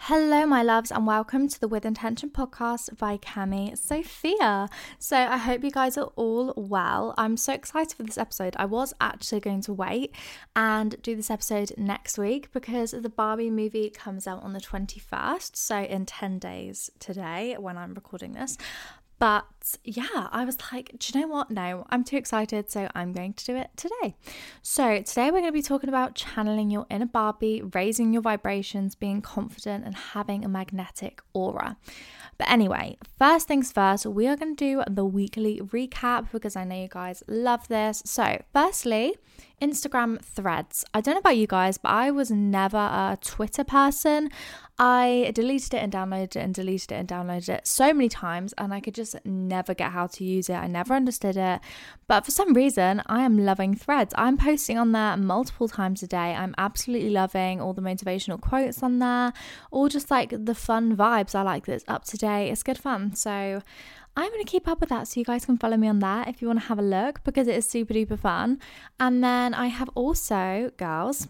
Hello, my loves, and welcome to the With Intention podcast by Cami Sophia. So, I hope you guys are all well. I'm so excited for this episode. I was actually going to wait and do this episode next week because the Barbie movie comes out on the 21st, so in 10 days today when I'm recording this. But yeah, I was like, do you know what? No, I'm too excited, so I'm going to do it today. So, today we're going to be talking about channeling your inner Barbie, raising your vibrations, being confident, and having a magnetic aura. But anyway, first things first, we are going to do the weekly recap because I know you guys love this. So, firstly, Instagram threads. I don't know about you guys, but I was never a Twitter person. I deleted it and downloaded it and deleted it and downloaded it so many times, and I could just never get how to use it. I never understood it. But for some reason, I am loving threads. I'm posting on there multiple times a day. I'm absolutely loving all the motivational quotes on there, all just like the fun vibes. I like that it's up to date, it's good fun. So, I'm going to keep up with that so you guys can follow me on there if you want to have a look because it is super duper fun. And then I have also, girls,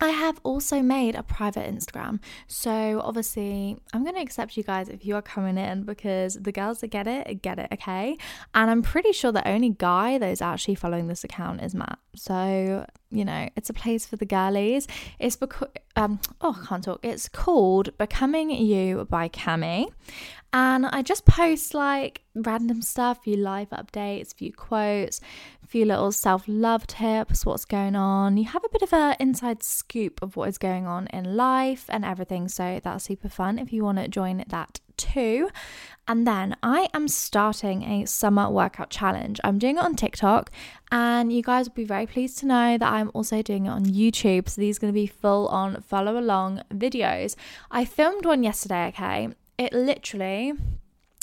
I have also made a private Instagram. So obviously, I'm going to accept you guys if you are coming in because the girls that get it, get it, okay? And I'm pretty sure the only guy that is actually following this account is Matt. So, you know, it's a place for the girlies. It's because, um, oh, I can't talk. It's called Becoming You by Cami. And I just post like random stuff, a few live updates, a few quotes, a few little self love tips, what's going on. You have a bit of an inside scoop of what is going on in life and everything. So that's super fun if you want to join that too. And then I am starting a summer workout challenge. I'm doing it on TikTok, and you guys will be very pleased to know that I'm also doing it on YouTube. So these are going to be full on follow along videos. I filmed one yesterday, okay? It literally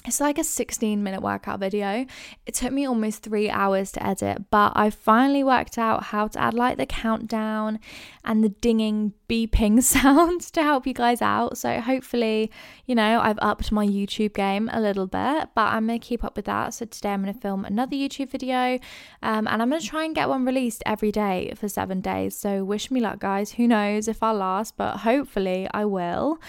it's like a 16 minute workout video. It took me almost three hours to edit, but I finally worked out how to add like the countdown and the dinging, beeping sounds to help you guys out. So hopefully, you know, I've upped my YouTube game a little bit, but I'm to keep up with that. So today I'm to film another YouTube video um, and I'm to try and get one released every day for seven days. So wish me luck, guys. Who knows if I'll last, but hopefully I will.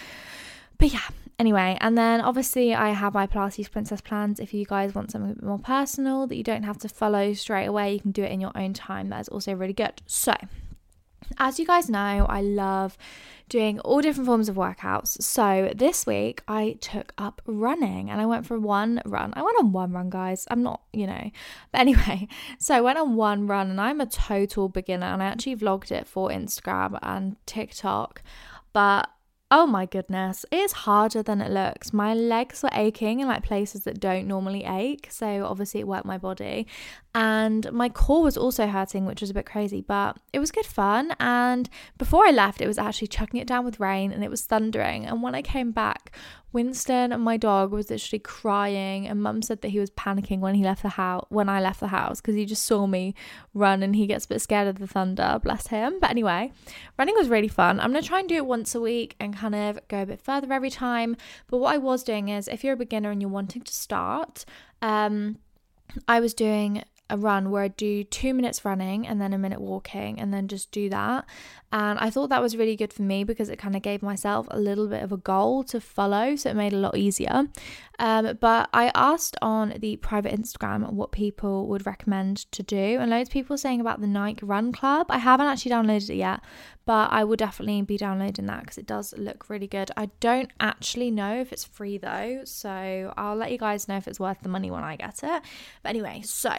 But yeah, anyway, and then obviously I have my Pilates Princess plans. If you guys want something a bit more personal that you don't have to follow straight away, you can do it in your own time. That is also really good. So, as you guys know, I love doing all different forms of workouts. So this week I took up running and I went for one run. I went on one run, guys. I'm not, you know. But anyway, so I went on one run and I'm a total beginner and I actually vlogged it for Instagram and TikTok. But Oh my goodness, it is harder than it looks. My legs were aching in like places that don't normally ache, so obviously it worked my body. And my core was also hurting, which was a bit crazy, but it was good fun. And before I left, it was actually chucking it down with rain and it was thundering. And when I came back, Winston, and my dog, was literally crying, and Mum said that he was panicking when he left the house. When I left the house, because he just saw me run, and he gets a bit scared of the thunder. Bless him. But anyway, running was really fun. I'm gonna try and do it once a week and kind of go a bit further every time. But what I was doing is, if you're a beginner and you're wanting to start, um, I was doing a run where I do two minutes running and then a minute walking and then just do that. And I thought that was really good for me because it kind of gave myself a little bit of a goal to follow. So it made it a lot easier. Um, but I asked on the private Instagram what people would recommend to do. And loads of people saying about the Nike Run Club. I haven't actually downloaded it yet, but I will definitely be downloading that because it does look really good. I don't actually know if it's free though. So I'll let you guys know if it's worth the money when I get it. But anyway, so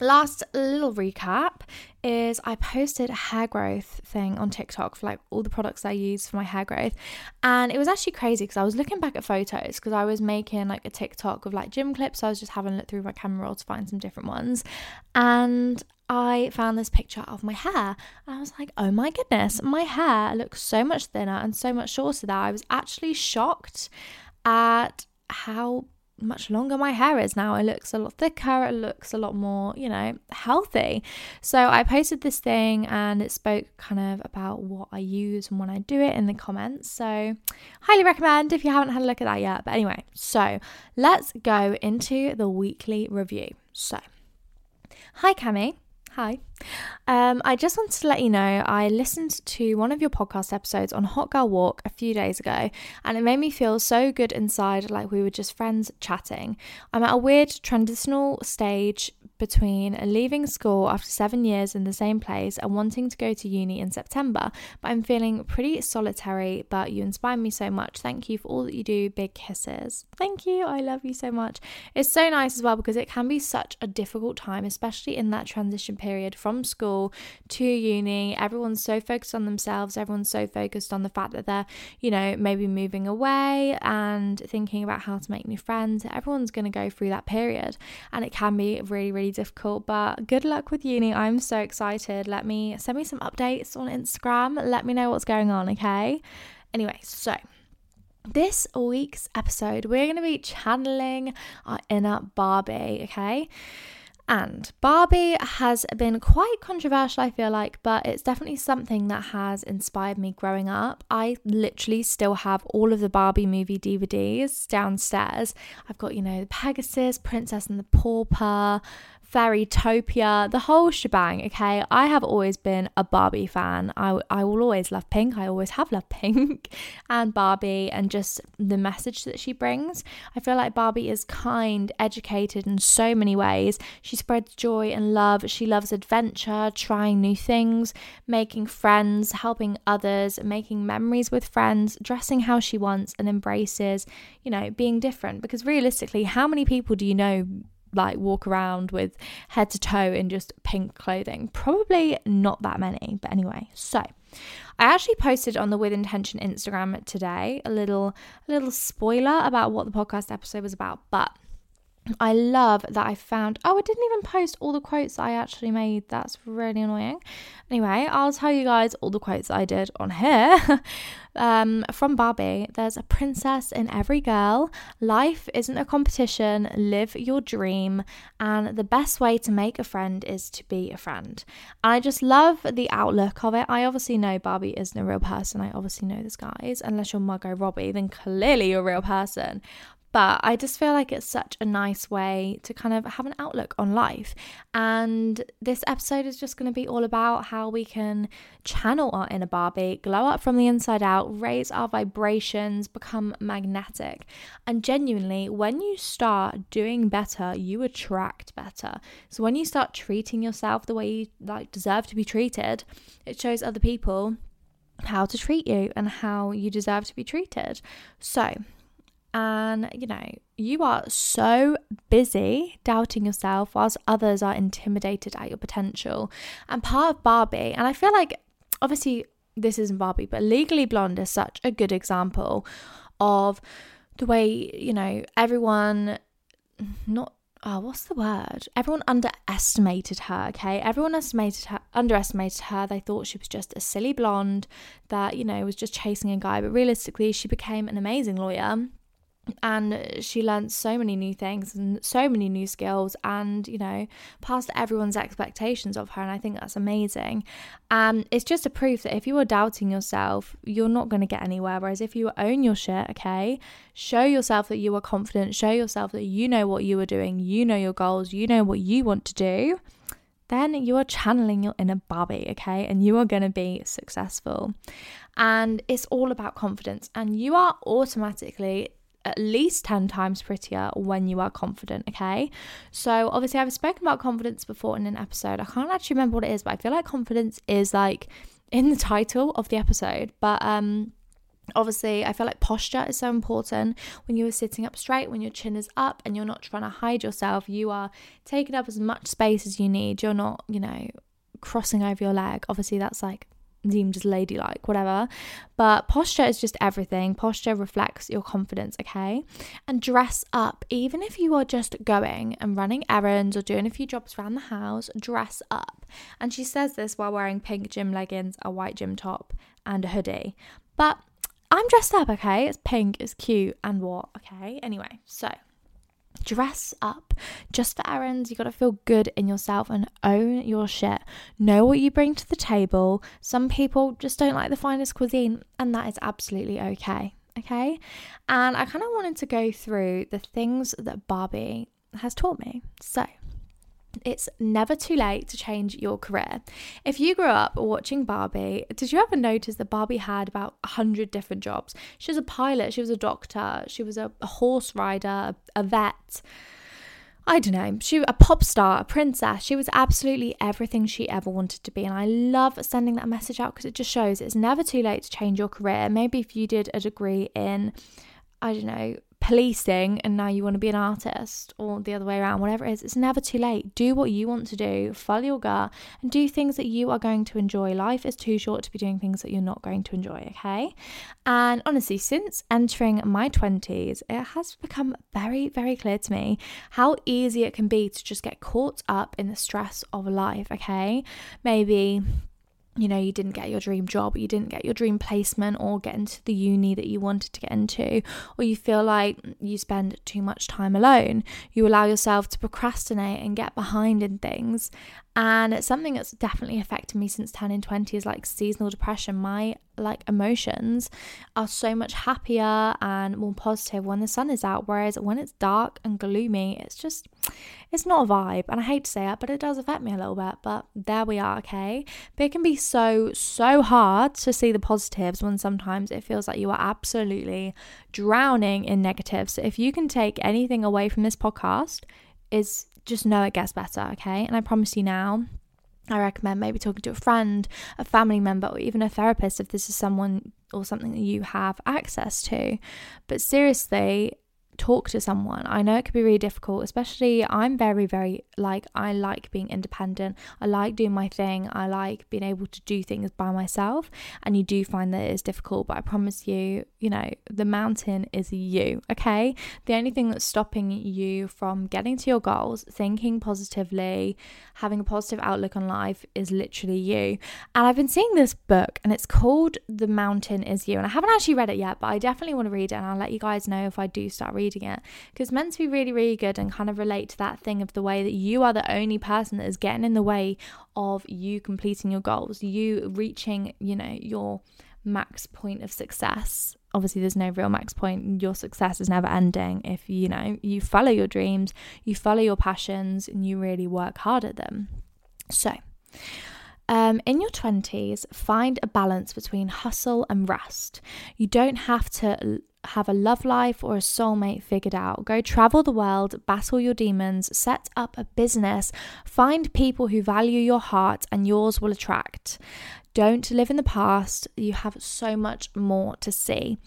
last little recap is I posted a hair growth thing on TikTok for like all the products I use for my hair growth. And it was actually crazy because I was looking back at photos because I was making like a TikTok of like gym clips. So I was just having a look through my camera roll to find some different ones. And I found this picture of my hair. I was like, oh my goodness, my hair looks so much thinner and so much shorter that I was actually shocked at how much longer my hair is now. It looks a lot thicker, it looks a lot more, you know, healthy. So I posted this thing and it spoke kind of about what I use and when I do it in the comments. So highly recommend if you haven't had a look at that yet. But anyway, so let's go into the weekly review. So, hi Cami. Hi. Um, I just wanted to let you know I listened to one of your podcast episodes on Hot Girl Walk a few days ago, and it made me feel so good inside, like we were just friends chatting. I'm at a weird transitional stage between leaving school after seven years in the same place and wanting to go to uni in September, but I'm feeling pretty solitary. But you inspire me so much. Thank you for all that you do. Big kisses. Thank you. I love you so much. It's so nice as well because it can be such a difficult time, especially in that transition period from school to uni. Everyone's so focused on themselves, everyone's so focused on the fact that they're, you know, maybe moving away and thinking about how to make new friends. Everyone's going to go through that period, and it can be really, really difficult. But good luck with uni. I'm so excited. Let me send me some updates on Instagram. Let me know what's going on, okay? Anyway, so this week's episode, we're going to be channeling our inner Barbie, okay? And Barbie has been quite controversial, I feel like, but it's definitely something that has inspired me growing up. I literally still have all of the Barbie movie DVDs downstairs. I've got, you know, the Pegasus, Princess and the Pauper, Fairytopia, the whole shebang. Okay, I have always been a Barbie fan. I, I will always love pink. I always have loved pink and Barbie and just the message that she brings. I feel like Barbie is kind, educated in so many ways. She spreads joy and love. She loves adventure, trying new things, making friends, helping others, making memories with friends, dressing how she wants, and embraces, you know, being different. Because realistically, how many people do you know? Like walk around with head to toe in just pink clothing? Probably not that many, but anyway. So, I actually posted on the With Intention Instagram today a little a little spoiler about what the podcast episode was about, but I love that I found. Oh, I didn't even post all the quotes I actually made. That's really annoying. Anyway, I'll tell you guys all the quotes I did on here. um, from Barbie, there's a princess in every girl. Life isn't a competition. Live your dream. And the best way to make a friend is to be a friend. And I just love the outlook of it. I obviously know Barbie isn't a real person. I obviously know this, guys. Unless you're Margot Robbie, then clearly you're a real person. But I just feel like it's such a nice way to kind of have an outlook on life. And this episode is just going to be all about how we can channel our inner Barbie, glow up from the inside out, raise our vibrations, become magnetic. And genuinely, when you start doing better, you attract better. So when you start treating yourself the way you like deserve to be treated, it shows other people how to treat you and how you deserve to be treated. So, and you know, you are so busy doubting yourself whilst others are intimidated at your potential. And part of Barbie, and I feel like obviously this isn't Barbie, but Legally Blonde is such a good example of the way, you know, everyone not oh, what's the word? Everyone underestimated her, okay? Everyone estimated her, underestimated her. They thought she was just a silly blonde that, you know, was just chasing a guy. But realistically, she became an amazing lawyer and she learned so many new things and so many new skills and you know passed everyone's expectations of her and i think that's amazing and it's just a proof that if you are doubting yourself you're not going to get anywhere whereas if you own your shit okay show yourself that you are confident show yourself that you know what you are doing you know your goals you know what you want to do then you are channeling your inner Barbie, okay? And you are going to be successful. And it's all about confidence. And you are automatically at least 10 times prettier when you are confident, okay? So, obviously, I've spoken about confidence before in an episode. I can't actually remember what it is, but I feel like confidence is like in the title of the episode. But, um, Obviously, I feel like posture is so important. When you are sitting up straight, when your chin is up and you're not trying to hide yourself, you are taking up as much space as you need. You're not, you know, crossing over your leg. Obviously, that's like deemed as ladylike, whatever. But posture is just everything. Posture reflects your confidence, okay? And dress up, even if you are just going and running errands or doing a few jobs around the house, dress up. And she says this while wearing pink gym leggings, a white gym top, and a hoodie. But I'm dressed up, okay? It's pink, it's cute, and what, okay? Anyway, so dress up just for errands. You got to feel good in yourself and own your shit. Know what you bring to the table. Some people just don't like the finest cuisine, and that is absolutely okay. Okay. And I kind of wanted to go through the things that Barbie has taught me. So, it's never too late to change your career. If you grew up watching Barbie, did you ever notice that Barbie had about 100 different jobs? She was a pilot, she was a doctor, she was a, a horse rider, a vet. I don't know, she a pop star, a princess. She was absolutely everything she ever wanted to be. And I love sending that message out because it just shows it's never too late to change your career. Maybe if you did a degree in I don't know, policing and now you want to be an artist or the other way around, whatever it is, it's never too late. Do what you want to do, follow your gut, and do things that you are going to enjoy. Life is too short to be doing things that you're not going to enjoy, okay? And honestly, since entering my 20s, it has become very, very clear to me how easy it can be to just get caught up in the stress of life, okay? Maybe you know, you didn't get your dream job, you didn't get your dream placement, or get into the uni that you wanted to get into, or you feel like you spend too much time alone, you allow yourself to procrastinate and get behind in things. And something that's definitely affected me since turning 20 is like seasonal depression. My like emotions are so much happier and more positive when the sun is out, whereas when it's dark and gloomy, it's just it's not a vibe. And I hate to say it, but it does affect me a little bit. But there we are, okay? But it can be so, so hard to see the positives when sometimes it feels like you are absolutely drowning in negatives. So if you can take anything away from this podcast, is just know it gets better, okay? And I promise you now, I recommend maybe talking to a friend, a family member, or even a therapist if this is someone or something that you have access to. But seriously, talk to someone. I know it can be really difficult, especially I'm very, very like, I like being independent. I like doing my thing. I like being able to do things by myself. And you do find that it is difficult, but I promise you, you know, the mountain is you, okay? The only thing that's stopping you from getting to your goals, thinking positively, having a positive outlook on life is literally you. And I've been seeing this book and it's called The Mountain Is You. And I haven't actually read it yet, but I definitely want to read it and I'll let you guys know if I do start reading reading it because meant to be really, really good and kind of relate to that thing of the way that you are the only person that is getting in the way of you completing your goals, you reaching, you know, your max point of success. Obviously, there's no real max point. Your success is never ending if you know you follow your dreams, you follow your passions, and you really work hard at them. So, um, in your 20s, find a balance between hustle and rest. You don't have to have a love life or a soulmate figured out. Go travel the world, battle your demons, set up a business, find people who value your heart, and yours will attract. Don't live in the past. You have so much more to see.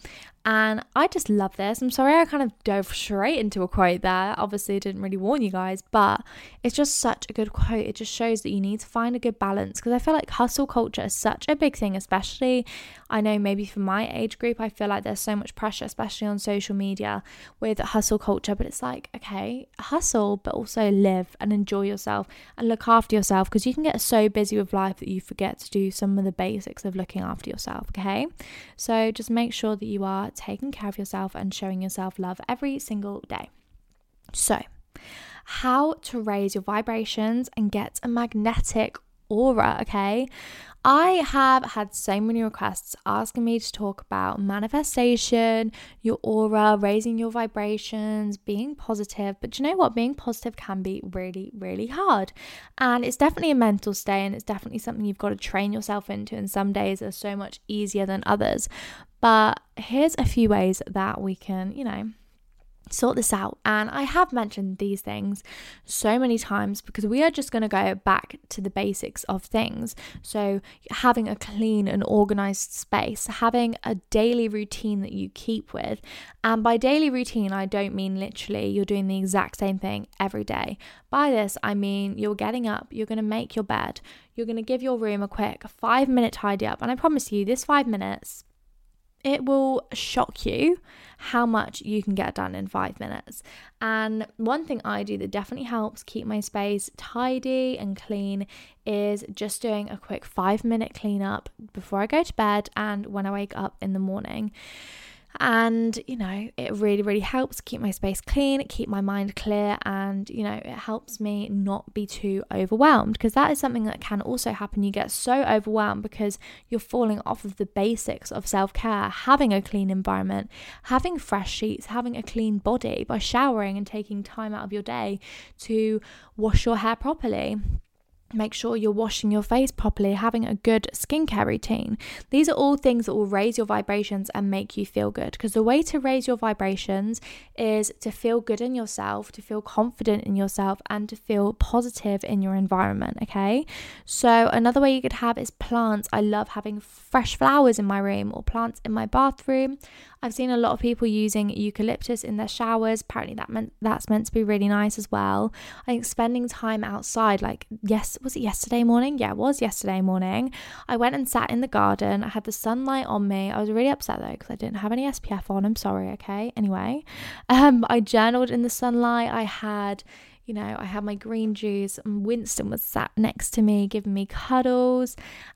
And I just love this. I'm sorry I kind of dove straight into a quote there. Obviously, I didn't really warn you guys, but it's just such a good quote. It just shows that you need to find a good balance because I feel like hustle culture is such a big thing, especially I know maybe for my age group, I feel like there's so much pressure, especially on social media with hustle culture. But it's like, okay, hustle, but also live and enjoy yourself and look after yourself because you can get so busy with life that you forget to do some of the basics of looking after yourself. Okay. So just make sure that you are taking care of yourself and showing yourself love every single day. So, how to raise your vibrations and get a magnetic aura, okay? I have had so many requests asking me to talk about manifestation, your aura, raising your vibrations, being positive. But you know what? Being positive can be really, really hard. And it's definitely a mental state and it's definitely something you've got to train yourself into. And some days are so much easier than others. But here's a few ways that we can, you know, sort this out. And I have mentioned these things so many times because we are just going to go back to the basics of things. So, having a clean and organized space, having a daily routine that you keep with. And by daily routine, I don't mean literally you're doing the exact same thing every day. By this, I mean you're getting up, you're going to make your bed, you're going to give your room a quick five minute tidy up. And I promise you, this five minutes it will shock you how much you can get done in five minutes. And one thing I do that definitely helps keep my space tidy and clean is just doing a quick five minute cleanup before I go to bed and when I wake up in the morning. And, you know, it really, really helps keep my space clean, keep my mind clear, and, you know, it helps me not be too overwhelmed because that is something that can also happen. You get so overwhelmed because you're falling off of the basics of self care, having a clean environment, having fresh sheets, having a clean body by showering and taking time out of your day to wash your hair properly make sure you're washing your face properly, having a good skincare routine. These are all things that will raise your vibrations and make you feel good. Because the way to raise your vibrations is to feel good in yourself, to feel confident in yourself, and to feel positive in your environment. Okay. So, another way you could have is plants. I love having fresh flowers in my room or plants in my bathroom. I've seen a lot of people using eucalyptus in their showers. Apparently, that meant that's meant to be really nice as well. I think spending time outside, like yes, was it yesterday morning? Yeah, it was yesterday morning. I went and sat in the garden. I had the sunlight on me. I was really upset though because I didn't have any SPF on. I'm sorry. Okay. Anyway, um, I journaled in the sunlight. I had you know, I had my green juice, and Winston was sat next to me, giving me cuddles,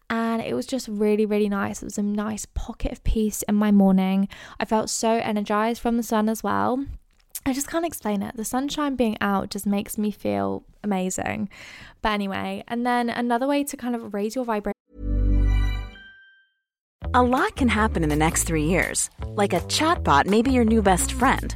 and it was just really, really nice. It was a nice pocket of peace in my morning. I felt so energized from the sun as well. I just can't explain it. The sunshine being out just makes me feel amazing. But anyway, and then another way to kind of raise your vibration. A lot can happen in the next three years. Like a chatbot may be your new best friend.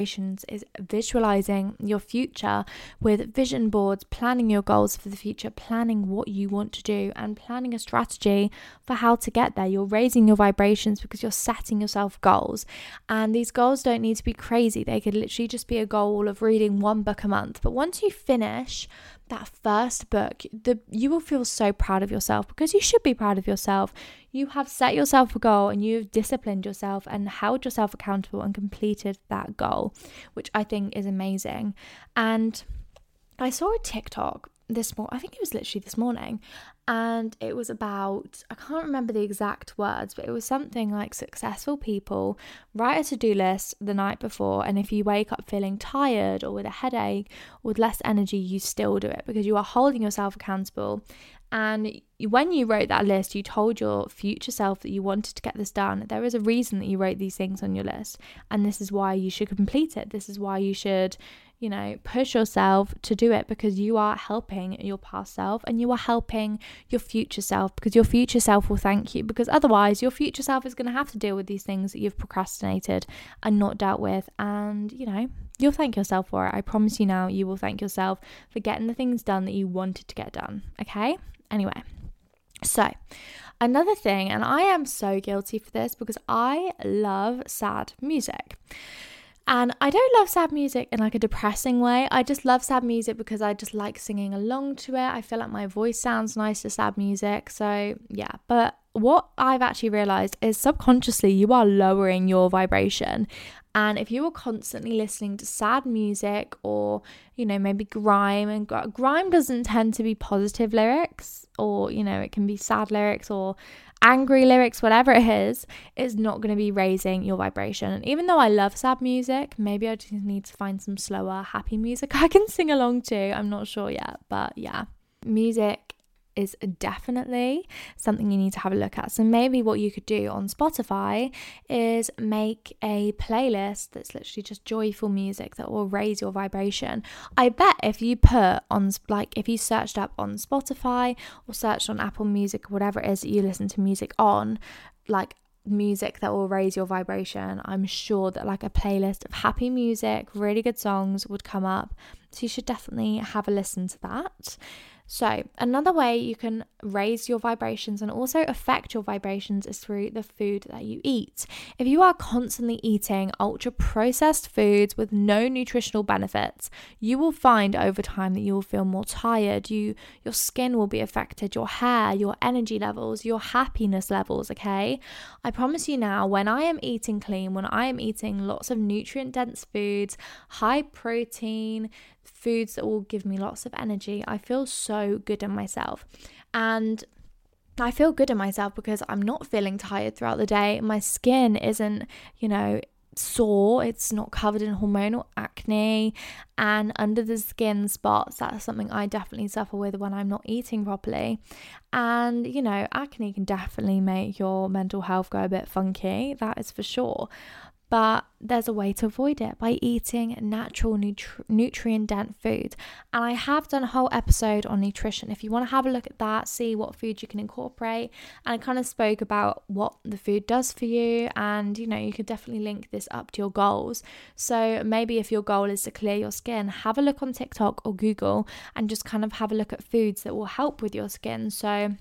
Is visualizing your future with vision boards, planning your goals for the future, planning what you want to do, and planning a strategy for how to get there. You're raising your vibrations because you're setting yourself goals. And these goals don't need to be crazy, they could literally just be a goal of reading one book a month. But once you finish, that first book, the you will feel so proud of yourself because you should be proud of yourself. You have set yourself a goal and you've disciplined yourself and held yourself accountable and completed that goal, which I think is amazing. And I saw a TikTok this morning. I think it was literally this morning, and it was about I can't remember the exact words, but it was something like successful people write a to do list the night before, and if you wake up feeling tired or with a headache or with less energy, you still do it because you are holding yourself accountable. And when you wrote that list, you told your future self that you wanted to get this done. There is a reason that you wrote these things on your list, and this is why you should complete it. This is why you should you know, push yourself to do it because you are helping your past self and you are helping your future self because your future self will thank you. Because otherwise, your future self is going to have to deal with these things that you've procrastinated and not dealt with. And, you know, you'll thank yourself for it. I promise you now, you will thank yourself for getting the things done that you wanted to get done. Okay? Anyway, so. Another thing, and I am so guilty for this because I love sad music. And I don't love sad music in like a depressing way. I just love sad music because I just like singing along to it. I feel like my voice sounds nice to sad music. So, yeah. But what I've actually realized is subconsciously you are lowering your vibration. And if you are constantly listening to sad music or, you know, maybe grime, and grime doesn't tend to be positive lyrics, or, you know, it can be sad lyrics or angry lyrics, whatever it is, is not going to be raising your vibration. And even though I love sad music, maybe I just need to find some slower, happy music I can sing along to. I'm not sure yet, but yeah. Music is definitely something you need to have a look at. So maybe what you could do on Spotify is make a playlist that's literally just joyful music that will raise your vibration. I bet if you put on like if you searched up on Spotify or searched on Apple Music or whatever it is that you listen to music on, like music that will raise your vibration, I'm sure that like a playlist of happy music, really good songs would come up. So you should definitely have a listen to that. So, another way you can raise your vibrations and also affect your vibrations is through the food that you eat. If you are constantly eating ultra processed foods with no nutritional benefits, you will find over time that you will feel more tired, you your skin will be affected, your hair, your energy levels, your happiness levels, okay? I promise you now, when I am eating clean, when I am eating lots of nutrient dense foods, high protein, foods that will give me lots of energy, I feel so good in myself. And I feel good in myself because I'm not feeling tired throughout the day. My skin isn't, you know, sore, it's not covered in hormonal acne and under the skin spots. That's something I definitely suffer with when I'm not eating properly. And you know, acne can definitely make your mental health go a bit funky, that is for sure but there's a way to avoid it by eating natural nutri- nutrient dense food. And i have done a whole episode on nutrition. If you want to have a look at that see what food you can incorporate. And i kind of spoke about what the food does for you and you know you could definitely link this up to your goals. So maybe if your goal is to clear your skin have a look on tiktok or google and just kind of have a look at foods that will help with your skin. So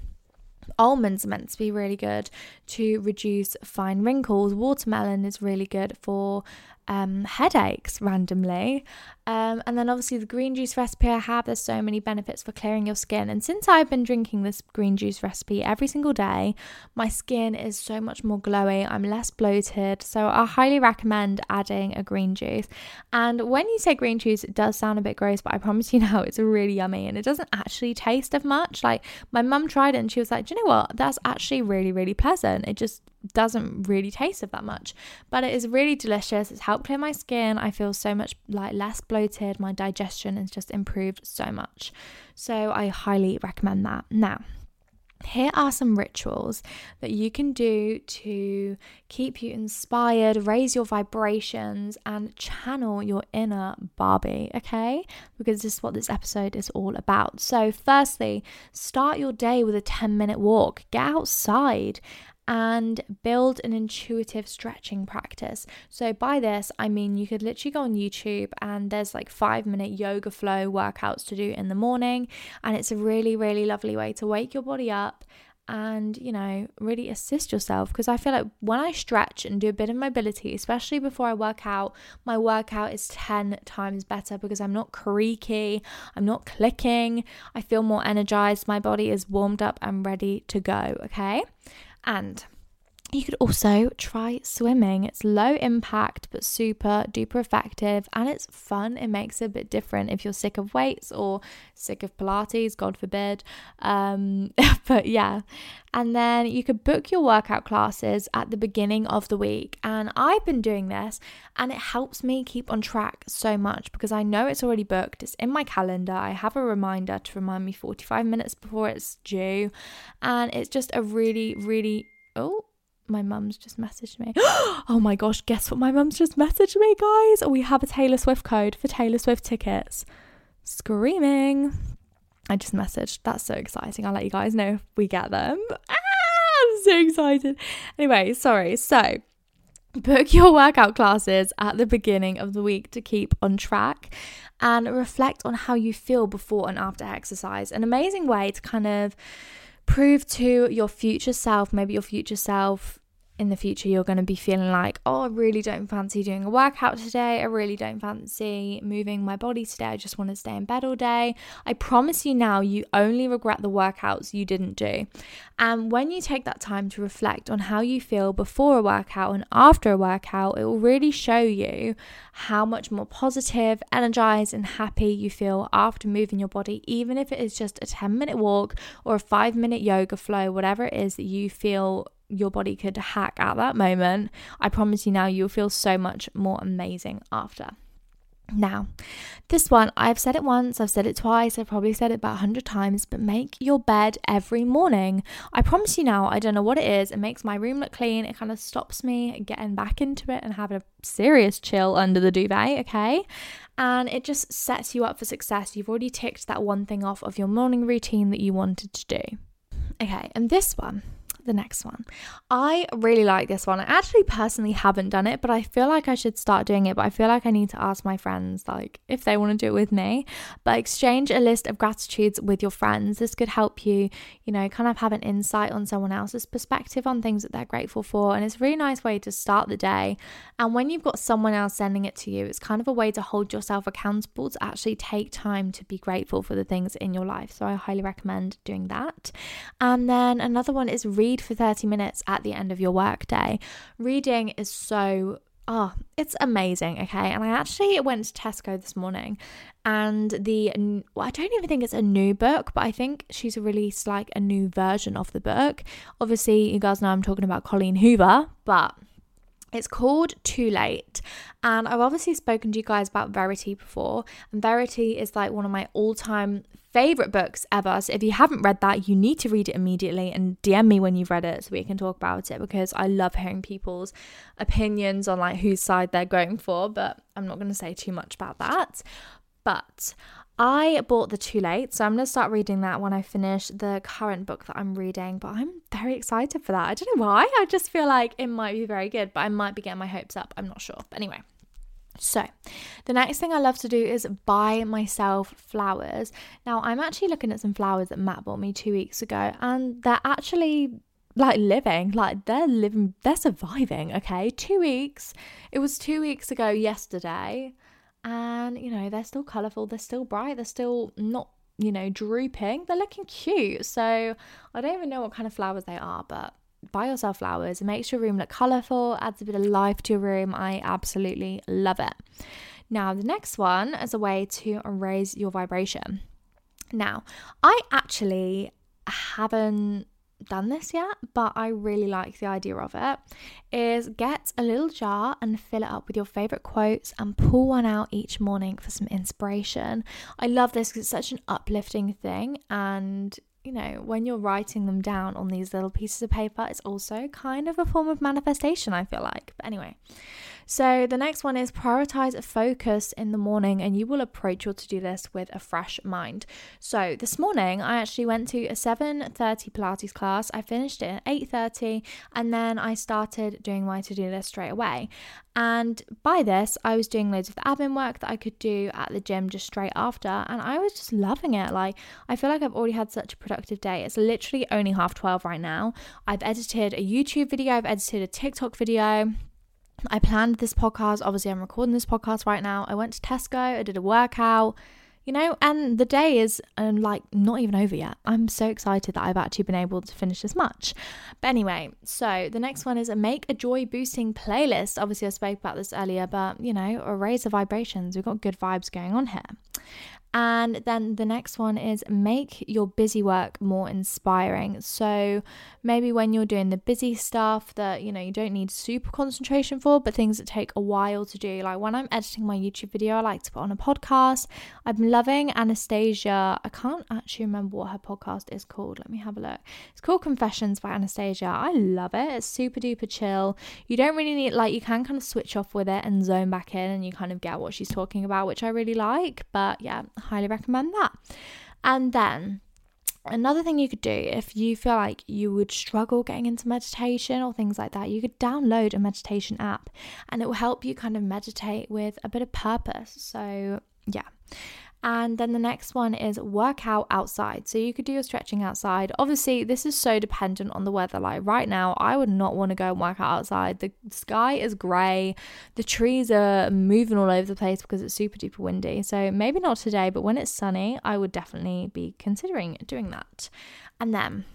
Almonds are meant to be really good to reduce fine wrinkles. Watermelon is really good for um, headaches randomly. Um, and then obviously the green juice recipe I have, there's so many benefits for clearing your skin. And since I've been drinking this green juice recipe every single day, my skin is so much more glowy. I'm less bloated. So I highly recommend adding a green juice. And when you say green juice, it does sound a bit gross, but I promise you now it's really yummy and it doesn't actually taste of much. Like my mum tried it and she was like, Do you know what? That's actually really, really pleasant. It just doesn't really taste of that much, but it is really delicious. It's helped clear my skin. I feel so much like less bloated. My digestion has just improved so much. So I highly recommend that. Now, here are some rituals that you can do to keep you inspired, raise your vibrations, and channel your inner Barbie, okay? Because this is what this episode is all about. So, firstly, start your day with a 10 minute walk. Get outside and build an intuitive stretching practice. So, by this, I mean you could literally go on YouTube and there's like five minute yoga flow workouts to do in the morning, and it's a really, really lovely way to wake your body up and you know really assist yourself. Because i feel like when i stretch and do a bit of mobility especially before i work out my workout is 10 times better because i'm not creaky i'm not clicking. I feel more energized my body is warmed up and ready to go okay and you could also try swimming. It's low impact but super duper effective and it's fun. It makes it a bit different if you're sick of weights or sick of Pilates, God forbid. Um, but yeah. And then you could book your workout classes at the beginning of the week. And I've been doing this and it helps me keep on track so much because I know it's already booked. It's in my calendar. I have a reminder to remind me 45 minutes before it's due. And it's just a really, really, oh, my mum's just messaged me. oh my gosh, guess what my mum's just messaged me, guys? We have a Taylor Swift code for Taylor Swift tickets. Screaming. I just messaged. That's so exciting. I'll let you guys know if we get them. Ah, I'm so excited. Anyway, sorry. So, book your workout classes at the beginning of the week to keep on track and reflect on how you feel before and after exercise. An amazing way to kind of prove to your future self, maybe your future self in the future you're going to be feeling like, oh, I really don't fancy doing a workout today. I really don't fancy moving my body today. I just want to stay in bed all day. I promise you now, you only regret the workouts you didn't do. And when you take that time to reflect on how you feel before a workout and after a workout, it will really show you how much more positive, energized, and happy you feel after moving your body, even if it is just a 10 minute walk or a five minute yoga flow, whatever it is that you feel your body could hack at that moment, I promise you now you'll feel so much more amazing after. Now, this one, I've said it once, I've said it twice, I've probably said it about 100 times, but make your bed every morning. I promise you now, I don't know what it is. It makes my room look clean. It kind of stops me getting back into it and having a serious chill under the duvet, okay? And it just sets you up for success. You've already ticked that one thing off of your morning routine that you wanted to do. Okay, and this one, the next one. I really like this one. I actually personally haven't done it, but I feel like I should start doing it. But I feel like I need to ask my friends, like, if they want to do it with me. But exchange a list of gratitudes with your friends. This could help you, you know, kind of have an insight on someone else's perspective on things that they're grateful for. And it's a really nice way to start the day. And when you've got someone else sending it to you, it's kind of a way to hold yourself accountable to actually take time to be grateful for the things in your life. So I highly recommend doing that. And then another one is read read for 30 minutes at the end of your workday. Reading is so Oh, it's amazing. Okay. And I actually went to Tesco this morning and the, well, I don't even think it's a new book, but I think she's released like a new version of the book. Obviously, you guys know I'm talking about Colleen Hoover, but it's called Too Late. And I've obviously spoken to you guys about Verity before. And Verity is like one of my all time favorite books ever. So if you haven't read that, you need to read it immediately and DM me when you've read it so we can talk about it because I love hearing people's opinions on like whose side they're going for, but I'm not going to say too much about that. But I bought the Too Late, so I'm going to start reading that when I finish the current book that I'm reading. But I'm very excited for that. I don't know why. I just feel like it might be very good, but I might be getting my hopes up. I'm not sure. But anyway, so, the next thing I love to do is buy myself flowers. Now, I'm actually looking at some flowers that Matt bought me two weeks ago, and they're actually like living, like they're living, they're surviving. Okay, two weeks. It was two weeks ago yesterday, and you know, they're still colorful, they're still bright, they're still not, you know, drooping, they're looking cute. So, I don't even know what kind of flowers they are, but buy yourself flowers. It makes your room look colourful, adds a bit of life to your room. I absolutely love it. Now, the next one is a way to raise your vibration. Now, I actually haven't done this yet, but I really like the idea of it. Is get a little jar and fill it up with your favorite quotes and pull one out each morning for some inspiration. I love this because it's such an uplifting thing and you know, when you're writing them down on these little pieces of paper, it's also kind of a form of manifestation, I feel like. But anyway, so the next one is prioritize a focus in the morning and you will approach your to-do list with a fresh mind. So this morning I actually went to a 7:30 Pilates class. I finished it at 8:30 and then I started doing my to-do list straight away. And by this, I was doing loads of the admin work that I could do at the gym just straight after. And I was just loving it. Like, I feel like I've already had such a productive day. It's literally only half 12 right now. I've edited a YouTube video, I've edited a TikTok video. I planned this podcast. Obviously, I'm recording this podcast right now. I went to Tesco, I did a workout. you know, and the day is um, like not even over yet. I'm so excited that I've actually been able to finish this much. But anyway, so the next one is make a joy boosting playlist. Obviously, I spoke about this earlier, but you know, a raise the vibrations. We've got good vibes going on here. And then the next one is make your busy work more inspiring. So maybe when you're doing the busy stuff that, you know, you don't need super concentration for, but things that take a while to do. Like when I'm editing my YouTube video, I like to put on a podcast. I'm loving Anastasia. I can't actually remember what her podcast is called. Let me have a look. It's called Confessions by Anastasia. I love it. It's super duper chill. You don't really need, like, you can kind of switch off with it and zone back in and you kind of get what she's talking about, which I really like. But yeah, highly recommend that. And then Another thing you could do if you feel like you would struggle getting into meditation or things like that, you could download a meditation app and it will help you kind of meditate with a bit of purpose. So, yeah. And then the next one is work out outside. So you could do your stretching outside. Obviously, this is so dependent on the weather. Like right now, I would not want to go and work out outside. The sky is grey, the trees are moving all over the place because it's super duper windy. So maybe not today, but when it's sunny, I would definitely be considering doing that. And then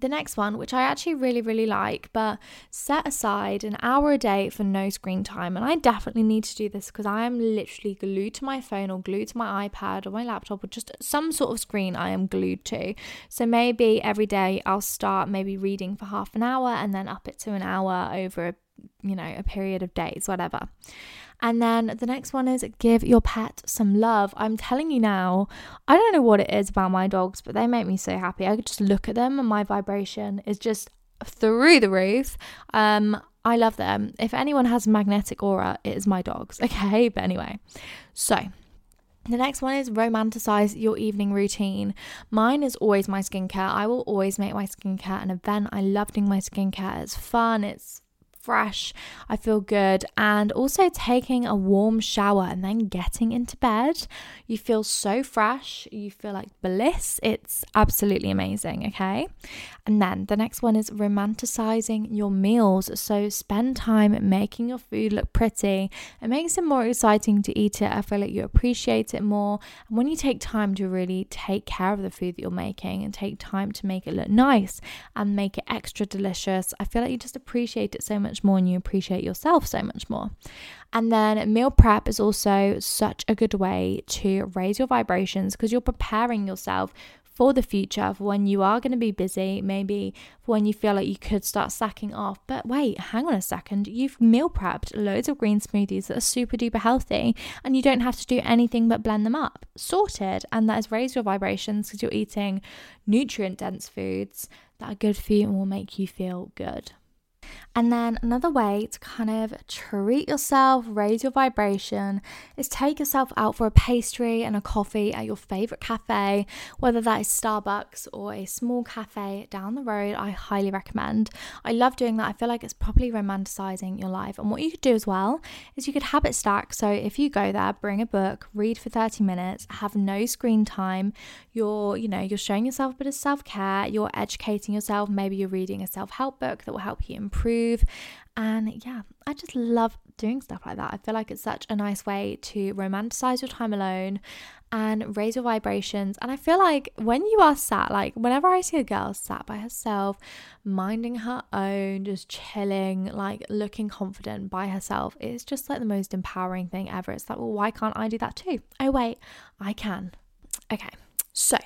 the next one, which I actually really, really like, but set aside an hour a day for no screen time. And I definitely need to do this because I am literally glued to my phone or glued to my iPad or my laptop or just some sort of screen I am glued to. So maybe every day I'll start maybe reading for half an hour and then up it to an hour over a you know, a period of days, whatever. And then the next one is give your pet some love. I'm telling you now, I don't know what it is about my dogs, but they make me so happy. I could just look at them and my vibration is just through the roof. Um, I love them. If anyone has magnetic aura, it is my dogs. Okay, but anyway, so the next one is romanticize your evening routine. Mine is always my skincare. I will always make my skincare an event. I love doing my skincare. It's fun, it's fresh, I feel good, and also taking a warm shower and then getting into bed. You feel so fresh, you feel like bliss. It's absolutely amazing, okay? And then the next one is romanticizing your meals. So spend time making your food look pretty. It makes it more exciting to eat it. I feel like you appreciate it more. And when you take time to really take care of the food that you're making and take time to make it look nice and make it extra delicious, I feel like you just appreciate it so much much more and you appreciate yourself so much more. And then meal prep is also such a good way to raise your vibrations because you're preparing yourself for the future, for when you are going to be busy, maybe when you feel like you could start sacking off. But wait, hang on a second. You've meal prepped loads of green smoothies that are super duper healthy, and you don't have to do anything but blend them up. Sorted. And that has raised your vibrations because you're eating nutrient dense foods that are good for you and will make you feel good. And then another way to kind of treat yourself, raise your vibration, is take yourself out for a pastry and a coffee at your favorite cafe, whether that is Starbucks or a small cafe down the road. I highly recommend. I love doing that. I feel like it's properly romanticizing your life. And what you could do as well is you could habit stack. So if you go there, bring a book, read for 30 minutes, have no screen time, you're, you know, you're showing yourself a bit of self-care, you're educating yourself, maybe you're reading a self-help book that will help you improve improve. And yeah, I just love doing stuff like that. I feel like it's such a nice way to romanticize your time alone and raise your vibrations. And I feel like when you are sat, like whenever I see a girl sat by herself, minding her own, just chilling, like looking confident by herself, it's just like the most empowering thing ever. It's like, well, why can't I do that too? Oh, wait, I can. Okay, so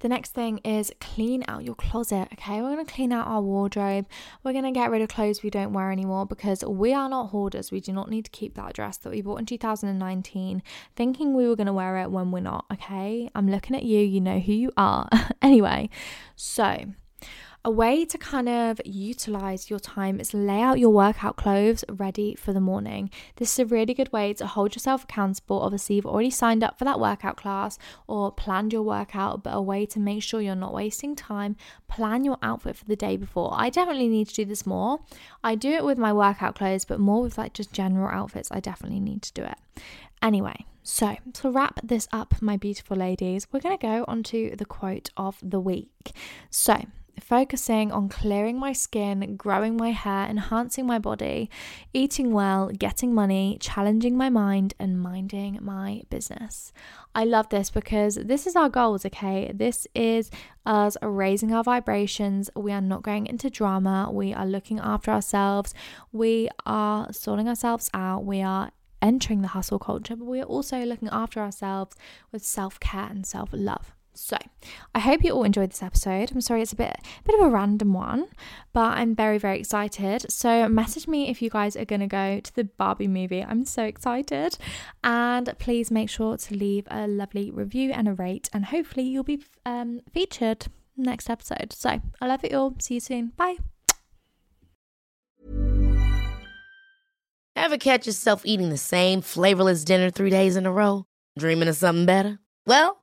the next thing is clean out your closet. Okay, we're going to clean out our wardrobe. We're going to get rid of clothes we don't wear anymore because we are not hoarders. We do not need to keep that dress that we bought in 2019 thinking we were going to wear it when we're not. Okay, I'm looking at you, you know who you are. anyway, so a way to kind of utilize your time is lay out your workout clothes ready for the morning. This is a really good way to hold yourself accountable. Obviously, you've already signed up for that workout class or planned your workout, but a way to make sure you're not wasting time. Plan your outfit for the day before. I definitely need to do this more. I do it with my workout clothes, but more with like just general outfits. I definitely need to do it. Anyway, so to wrap this up, my beautiful ladies, we're going to go on to the quote of the week. So, focusing on clearing my skin, growing my hair, enhancing my body, eating well, getting money, challenging my mind, and minding my business. I love this because this is our goals, okay? This is us raising our vibrations. We are not going into drama. We are looking after ourselves. We are sorting ourselves out. We are entering the hustle culture, but we are also looking after ourselves with self care and self love. So, I hope you all enjoyed this episode. I'm sorry it's a bit bit of a random one, but I'm very very excited. So, message me if you guys are going to go to the Barbie movie. I'm so excited. And please make sure to leave a lovely review and a rate and hopefully you'll be um, featured next episode. So, I love you all. See you soon. Bye. Ever catch yourself eating the same flavorless dinner three days in a row? Dreaming of something better? Well,